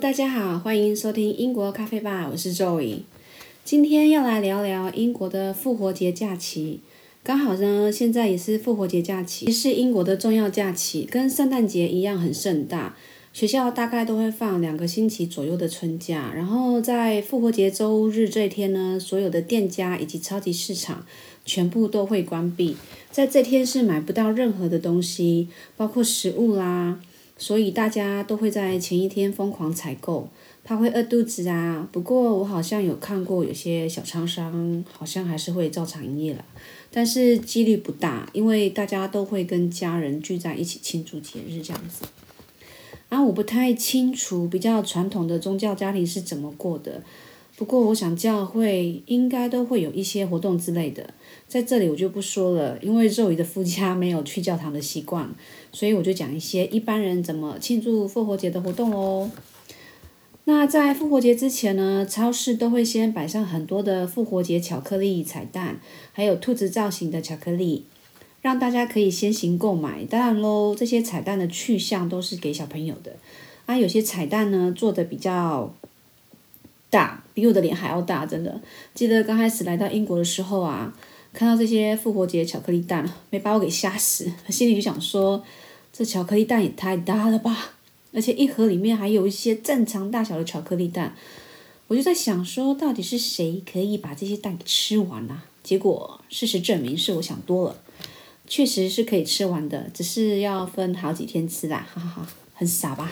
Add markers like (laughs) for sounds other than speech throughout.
大家好，欢迎收听英国咖啡吧，我是 Joey。今天要来聊聊英国的复活节假期。刚好呢，现在也是复活节假期，是英国的重要假期，跟圣诞节一样很盛大。学校大概都会放两个星期左右的春假，然后在复活节周日这一天呢，所有的店家以及超级市场全部都会关闭，在这天是买不到任何的东西，包括食物啦。所以大家都会在前一天疯狂采购，怕会饿肚子啊。不过我好像有看过有些小厂商好像还是会照常营业了，但是几率不大，因为大家都会跟家人聚在一起庆祝节日这样子。啊，我不太清楚比较传统的宗教家庭是怎么过的。不过，我想教会应该都会有一些活动之类的，在这里我就不说了，因为肉鱼的夫家没有去教堂的习惯，(laughs) 所以我就讲一些一般人怎么庆祝复活节的活动哦。那在复活节之前呢，超市都会先摆上很多的复活节巧克力彩蛋，还有兔子造型的巧克力，让大家可以先行购买。当然喽，这些彩蛋的去向都是给小朋友的，啊，有些彩蛋呢做的比较。大比我的脸还要大，真的。记得刚开始来到英国的时候啊，看到这些复活节巧克力蛋，没把我给吓死。心里就想说，这巧克力蛋也太大了吧！而且一盒里面还有一些正常大小的巧克力蛋，我就在想说，到底是谁可以把这些蛋给吃完呢？结果事实证明是我想多了，确实是可以吃完的，只是要分好几天吃啦，哈哈哈，很傻吧？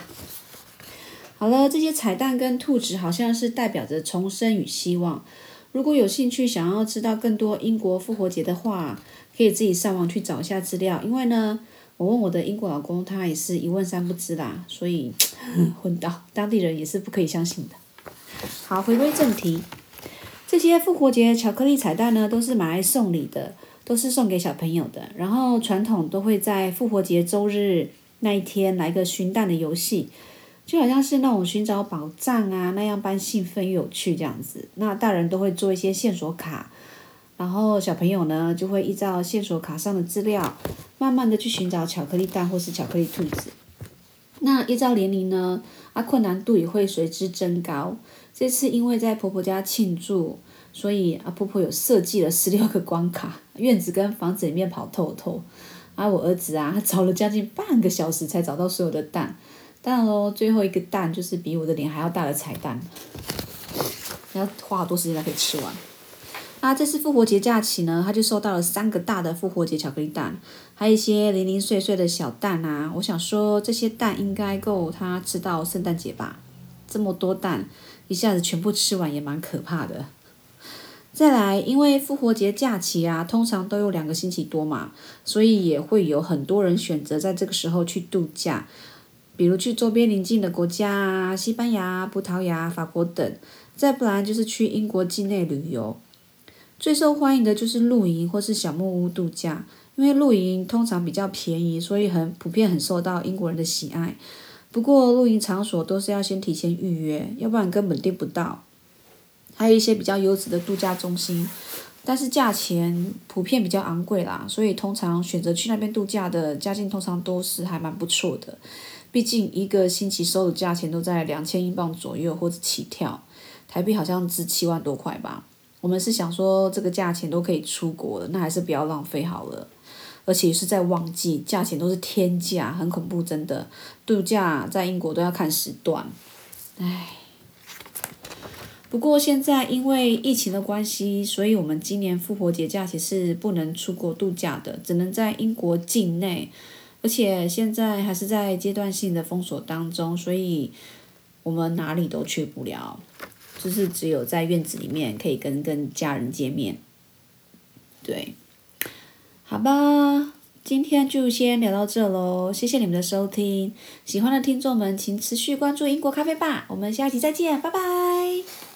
好了，这些彩蛋跟兔子好像是代表着重生与希望。如果有兴趣想要知道更多英国复活节的话，可以自己上网去找一下资料。因为呢，我问我的英国老公，他也是一问三不知啦，所以 (laughs) 混到当地人也是不可以相信的。好，回归正题，这些复活节巧克力彩蛋呢，都是买来送礼的，都是送给小朋友的。然后传统都会在复活节周日那一天来个寻蛋的游戏。就好像是那种寻找宝藏啊那样般兴奋又有趣这样子。那大人都会做一些线索卡，然后小朋友呢就会依照线索卡上的资料，慢慢的去寻找巧克力蛋或是巧克力兔子。那依照年龄呢，啊困难度也会随之增高。这次因为在婆婆家庆祝，所以啊婆婆有设计了十六个关卡，院子跟房子里面跑透透。啊我儿子啊，他找了将近半个小时才找到所有的蛋。当然喽，最后一个蛋就是比我的脸还要大的彩蛋，要花好多时间才可以吃完。那这次复活节假期呢，他就收到了三个大的复活节巧克力蛋，还有一些零零碎碎的小蛋啊。我想说，这些蛋应该够他吃到圣诞节吧？这么多蛋，一下子全部吃完也蛮可怕的。再来，因为复活节假期啊，通常都有两个星期多嘛，所以也会有很多人选择在这个时候去度假。比如去周边邻近的国家啊，西班牙、葡萄牙、法国等，再不然就是去英国境内旅游。最受欢迎的就是露营或是小木屋度假，因为露营通常比较便宜，所以很普遍，很受到英国人的喜爱。不过露营场所都是要先提前预约，要不然根本订不到。还有一些比较优质的度假中心，但是价钱普遍比较昂贵啦，所以通常选择去那边度假的家境通常都是还蛮不错的。毕竟一个星期收的价钱都在两千英镑左右或者起跳，台币好像值七万多块吧。我们是想说这个价钱都可以出国了，那还是不要浪费好了。而且是在旺季，价钱都是天价，很恐怖，真的。度假在英国都要看时段，唉。不过现在因为疫情的关系，所以我们今年复活节假期是不能出国度假的，只能在英国境内。而且现在还是在阶段性的封锁当中，所以我们哪里都去不了，就是只有在院子里面可以跟跟家人见面。对，好吧，今天就先聊到这喽，谢谢你们的收听，喜欢的听众们请持续关注英国咖啡吧，我们下期再见，拜拜。